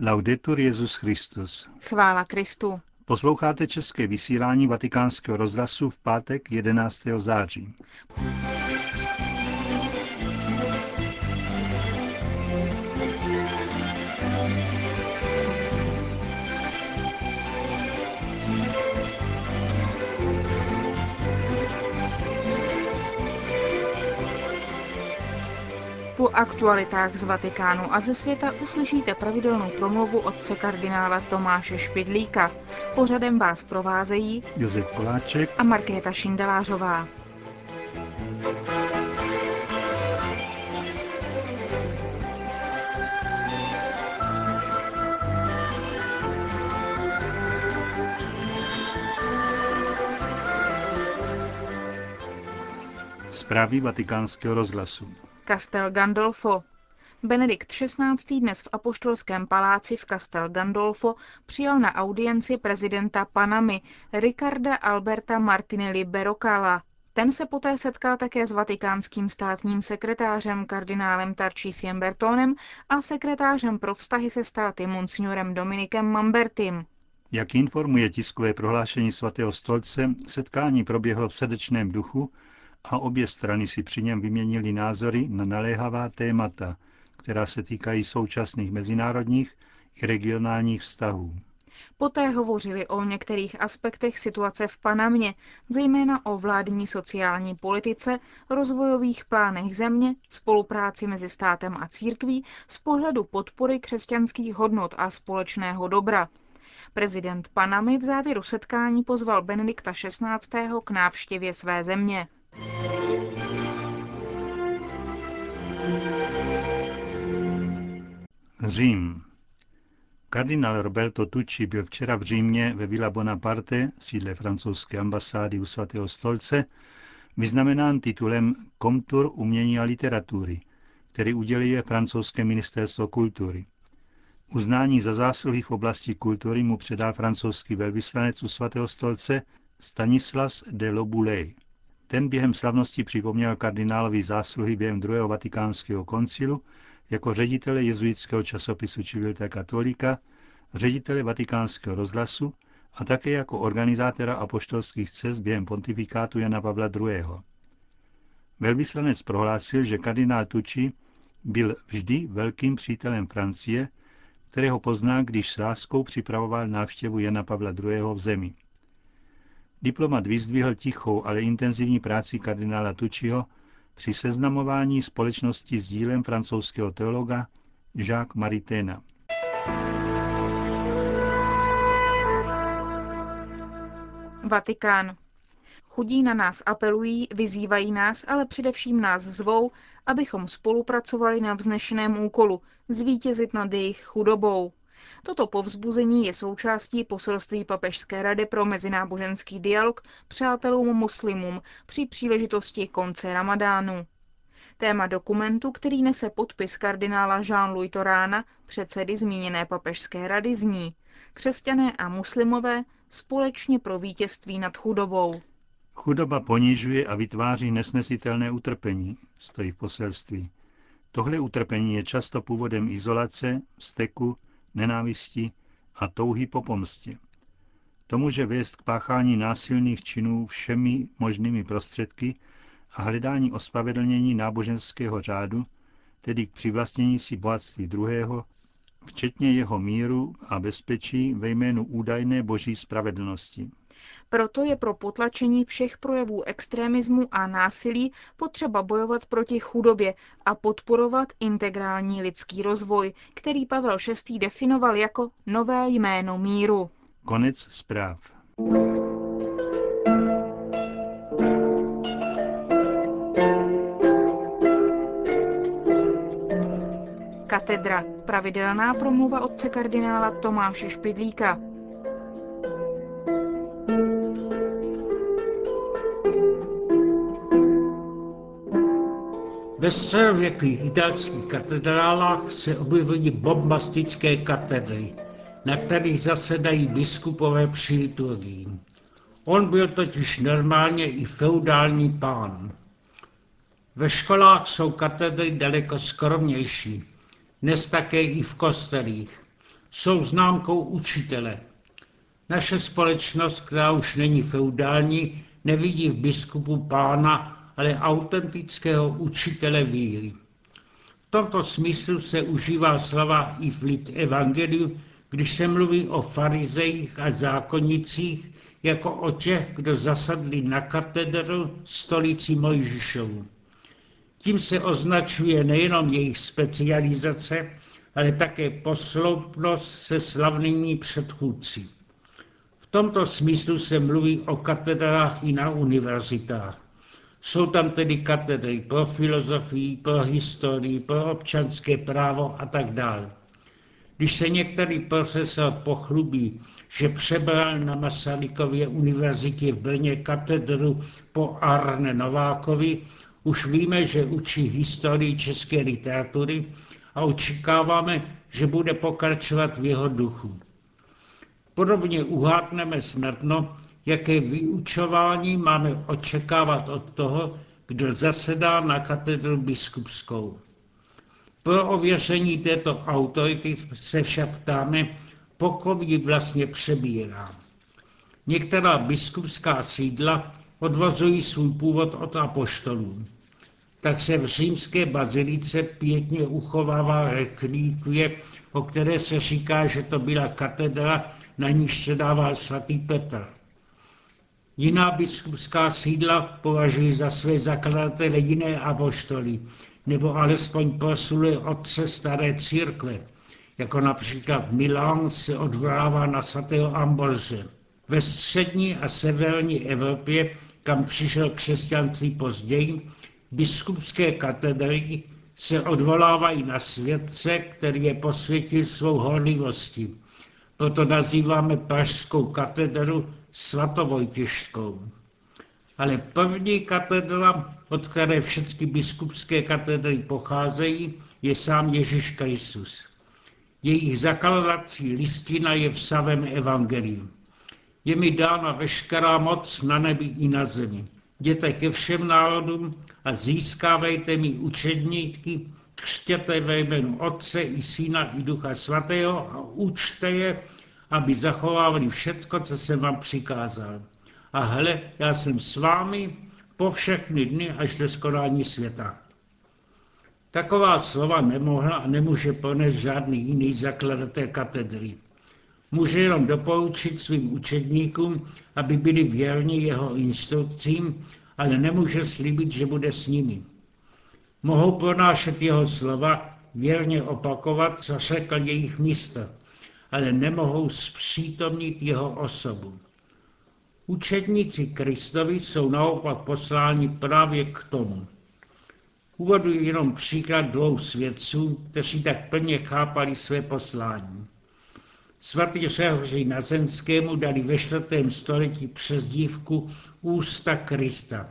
Laudetur Jezus Christus. Chvála Kristu. Posloucháte české vysílání Vatikánského rozhlasu v pátek 11. září. Po aktualitách z Vatikánu a ze světa uslyšíte pravidelnou promluvu otce kardinála Tomáše Špidlíka. Pořadem vás provázejí Josef Koláček a Markéta Šindelářová. Zprávy vatikánského rozhlasu. Castel Gandolfo. Benedikt XVI. dnes v apoštolském paláci v Castel Gandolfo přijal na audienci prezidenta Panamy Ricarda Alberta Martinelli Berocala. Ten se poté setkal také s vatikánským státním sekretářem kardinálem Tarčísiem Bertonem a sekretářem pro vztahy se státy monsignorem Dominikem Mambertim. Jak informuje tiskové prohlášení svatého stolce, setkání proběhlo v srdečném duchu a obě strany si při něm vyměnili názory na naléhavá témata, která se týkají současných mezinárodních i regionálních vztahů. Poté hovořili o některých aspektech situace v Panamě, zejména o vládní sociální politice, rozvojových plánech země, spolupráci mezi státem a církví z pohledu podpory křesťanských hodnot a společného dobra. Prezident Panamy v závěru setkání pozval Benedikta XVI. k návštěvě své země. Řím. Kardinál Roberto Tucci byl včera v Římě ve Villa Bonaparte, sídle francouzské ambasády u svatého stolce, vyznamenán titulem Komtur umění a literatury, který uděluje francouzské ministerstvo kultury. Uznání za zásluhy v oblasti kultury mu předá francouzský velvyslanec u svatého stolce Stanislas de Lobulej. Ten během slavnosti připomněl kardinálovi zásluhy během druhého vatikánského koncilu jako ředitele jezuitského časopisu Civilta Katolika, ředitele vatikánského rozhlasu a také jako organizátora apoštolských cest během pontifikátu Jana Pavla II. Velvyslanec prohlásil, že kardinál Tucci byl vždy velkým přítelem Francie, kterého pozná, když s láskou připravoval návštěvu Jana Pavla II. v zemi. Diplomat vyzdvihl tichou, ale intenzivní práci kardinála Tučiho při seznamování společnosti s dílem francouzského teologa Jacques Mariténa. Vatikán. Chudí na nás apelují, vyzývají nás, ale především nás zvou, abychom spolupracovali na vznešeném úkolu zvítězit nad jejich chudobou. Toto povzbuzení je součástí poselství Papežské rady pro mezináboženský dialog přátelům muslimům při příležitosti konce ramadánu. Téma dokumentu, který nese podpis kardinála Jean-Louis Torána, předsedy zmíněné papežské rady, zní Křesťané a muslimové společně pro vítězství nad chudobou. Chudoba ponižuje a vytváří nesnesitelné utrpení, stojí v poselství. Tohle utrpení je často původem izolace, steku, nenávisti a touhy po pomstě. To může vést k páchání násilných činů všemi možnými prostředky a hledání ospravedlnění náboženského řádu, tedy k přivlastnění si bohatství druhého, včetně jeho míru a bezpečí ve jménu údajné boží spravedlnosti. Proto je pro potlačení všech projevů extremismu a násilí potřeba bojovat proti chudobě a podporovat integrální lidský rozvoj, který Pavel VI. definoval jako nové jméno míru. Konec zpráv. Katedra. Pravidelná promluva otce kardinála Tomáše Špidlíka. Ve středověkých italských katedrálách se objevují bombastické katedry, na kterých zasedají biskupové při liturgii. On byl totiž normálně i feudální pán. Ve školách jsou katedry daleko skromnější, dnes také i v kostelích. jsou známkou učitele. Naše společnost, která už není feudální, nevidí v biskupu pána, ale autentického učitele víry. V tomto smyslu se užívá slova i v lid evangeliu, když se mluví o farizejích a zákonnicích, jako o těch, kdo zasadli na katedru stolici Mojžišovu. Tím se označuje nejenom jejich specializace, ale také posloupnost se slavnými předchůdci. V tomto smyslu se mluví o katedrách i na univerzitách. Jsou tam tedy katedry pro filozofii, pro historii, pro občanské právo a tak dále. Když se některý profesor pochlubí, že přebral na Masarykově univerzitě v Brně katedru po Arne Novákovi, už víme, že učí historii české literatury a očekáváme, že bude pokračovat v jeho duchu. Podobně uhádneme snadno, jaké vyučování máme očekávat od toho, kdo zasedá na katedru biskupskou. Pro ověření této autority se však ptáme, pokud ji vlastně přebírá. Některá biskupská sídla odvozují svůj původ od apoštolů. Tak se v římské bazilice pěkně uchovává reklíkvie, o které se říká, že to byla katedra, na níž se dával svatý Petr. Jiná biskupská sídla považují za své zakladatele jiné apoštoly, nebo alespoň posiluje otce staré církve, jako například Milán se odvolává na svatého Amborze. Ve střední a severní Evropě, kam přišel křesťanství později, biskupské katedry se odvolávají na světce, který je posvětil svou horlivostí. Proto nazýváme Pražskou katedru svatovojtěžskou. Ale první katedra, od které všechny biskupské katedry pocházejí, je sám Ježíš Kristus. Jejich zakladací listina je v samém evangeliu. Je mi dána veškerá moc na nebi i na zemi. Jděte ke všem národům a získávejte mi učedníky, křtěte ve jménu Otce i Syna i Ducha Svatého a učte je, aby zachovávali všecko, co jsem vám přikázal. A hle, já jsem s vámi po všechny dny až do skonání světa. Taková slova nemohla a nemůže ponést žádný jiný zakladatel katedry. Může jenom doporučit svým učedníkům, aby byli věrni jeho instrukcím, ale nemůže slíbit, že bude s nimi. Mohou pronášet jeho slova, věrně opakovat, co řekl jejich místo, ale nemohou zpřítomnit jeho osobu. Učedníci Kristovi jsou naopak posláni právě k tomu. Uvedu jenom příklad dvou svědců, kteří tak plně chápali své poslání. Svatý Řehoří Nazenskému dali ve čtvrtém století přezdívku Ústa Krista.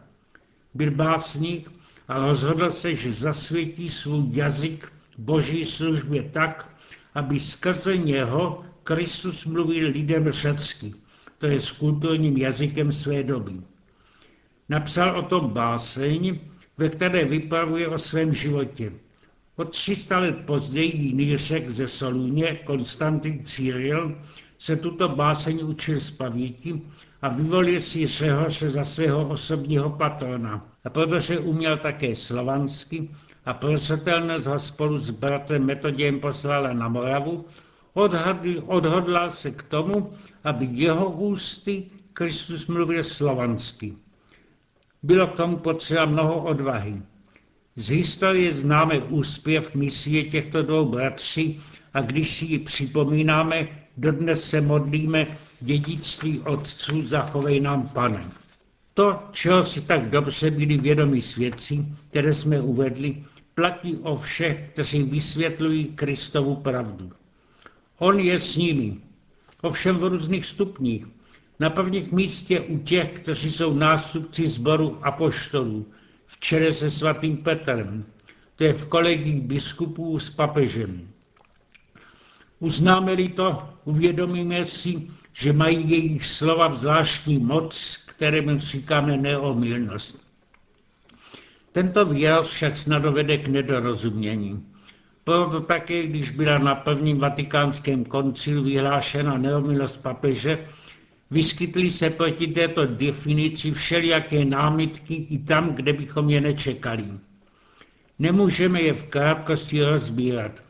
Byl básník a rozhodl se, že zasvětí svůj jazyk boží službě tak, aby skrze něho Kristus mluvil lidem řecky, to je s kulturním jazykem své doby. Napsal o tom báseň, ve které vypravuje o svém životě. O 300 let později jiný řek ze Soluně, Konstantin Cyril, se tuto báseň učil z paměti a vyvolil si Řehoře za svého osobního patrona. A protože uměl také slovansky a prositelnost ho spolu s bratrem Metodiem poslala na Moravu, odhadl, odhodlal se k tomu, aby jeho ústy Kristus mluvil slovansky. Bylo k tomu potřeba mnoho odvahy. Z historie známe úspěch misie těchto dvou bratří a když si ji připomínáme, dodnes se modlíme dědictví otců zachovej nám pane. To, čeho si tak dobře byli vědomi svědci, které jsme uvedli, platí o všech, kteří vysvětlují Kristovu pravdu. On je s nimi, ovšem v různých stupních. Na prvních místě u těch, kteří jsou nástupci sboru apoštolů, v čele se svatým Petrem, to je v kolegii biskupů s papežem. Uznáme-li to, uvědomíme si, že mají jejich slova zvláštní moc, kterému říkáme neomylnost. Tento výraz však snad dovede k nedorozumění. Proto také, když byla na prvním vatikánském koncilu vyhlášena neomilost papeže, vyskytly se proti této definici všelijaké námitky i tam, kde bychom je nečekali. Nemůžeme je v krátkosti rozbírat,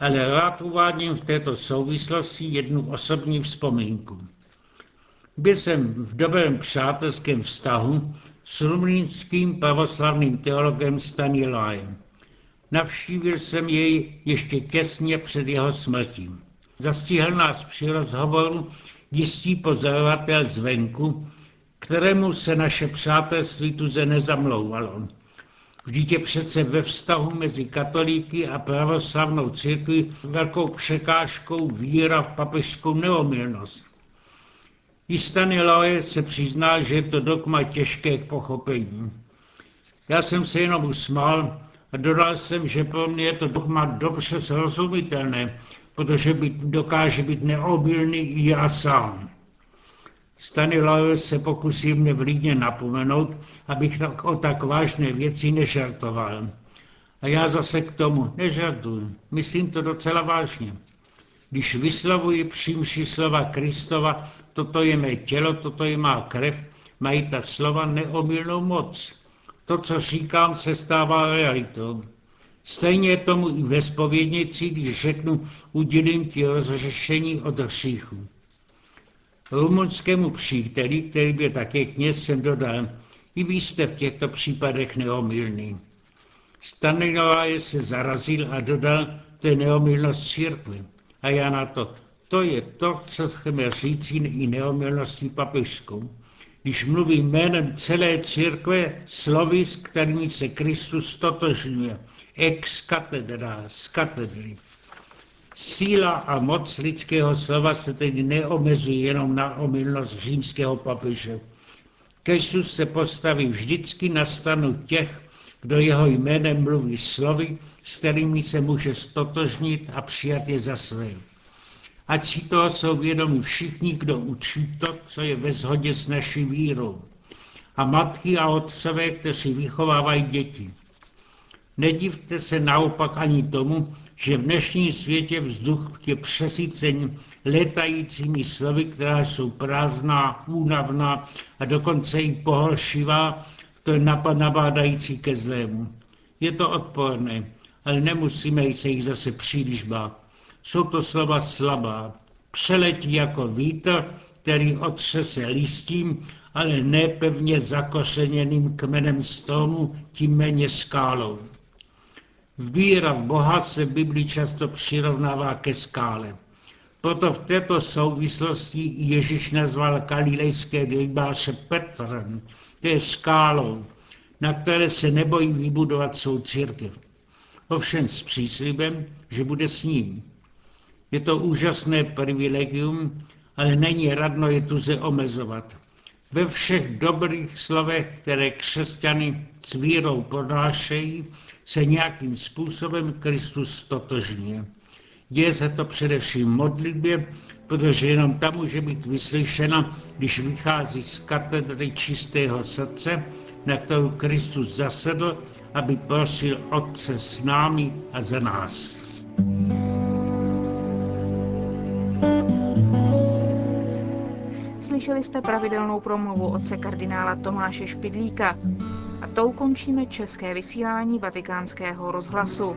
ale rád uvádím v této souvislosti jednu osobní vzpomínku. Byl jsem v dobrém přátelském vztahu s rumlínským pravoslavným teologem Stanilajem. Navštívil jsem jej ještě těsně před jeho smrtí. Zastihl nás při rozhovoru jistý pozorovatel zvenku, kterému se naše přátelství tuze nezamlouvalo. Vždyť je přece ve vztahu mezi katolíky a pravoslavnou církví velkou překážkou víra v papežskou neomilnost. I Stanilaje se přiznal, že je to dogma těžké k pochopení. Já jsem se jenom usmál a dodal jsem, že pro mě je to dogma dobře srozumitelné, protože by, dokáže být neobilný i já sám. Stanislav se pokusí mě vlídně napomenout, abych tak o tak vážné věci nežartoval. A já zase k tomu nežartuju. Myslím to docela vážně. Když vyslovuji přímší slova Kristova, toto je mé tělo, toto je má krev, mají ta slova neomilnou moc. To, co říkám, se stává realitou. Stejně je tomu i ve spovědnici, když řeknu, udělím ti rozřešení od hříchu. Rumunskému příteli, který byl také kněz, jsem dodal, i vy jste v těchto případech neomilný. Stanislav se zarazil a dodal, to je neomilnost církve. A já na to, to je to, co chceme říct i neomilností papežskou. Když mluví jménem celé církve slovy, s kterými se Kristus totožňuje, ex katedra, z katedry. Síla a moc lidského slova se tedy neomezuje jenom na omylnost římského papeže. Kristus se postaví vždycky na stranu těch, kdo jeho jménem mluví slovy, s kterými se může stotožnit a přijat je za své. Ať si toho jsou vědomi všichni, kdo učí to, co je ve shodě s naší vírou. A matky a otcové, kteří vychovávají děti. Nedivte se naopak ani tomu, že v dnešním světě vzduch je přesycen letajícími slovy, která jsou prázdná, únavná a dokonce i pohoršivá, to je nabádající ke zlému. Je to odporné, ale nemusíme se jich zase příliš bát. Jsou to slova slabá, přeletí jako vítr, který otřese listím, ale nepevně zakořeněným kmenem stromu, tím méně skálou. Víra v Boha se v Biblii často přirovnává ke skále. Proto v této souvislosti Ježíš nazval galilejské rybáře Petrem, to je skálou, na které se nebojí vybudovat svou církev. Ovšem s příslibem, že bude s ním. Je to úžasné privilegium, ale není radno je tuze omezovat. Ve všech dobrých slovech, které křesťany s vírou pronášejí, se nějakým způsobem Kristus totožňuje. Děje se to především modlitbě, protože jenom tam může být vyslyšena, když vychází z katedry čistého srdce, na kterou Kristus zasedl, aby prosil Otce s námi a za nás. Slyšeli jste pravidelnou promluvu otce kardinála Tomáše Špidlíka. A tou končíme české vysílání vatikánského rozhlasu.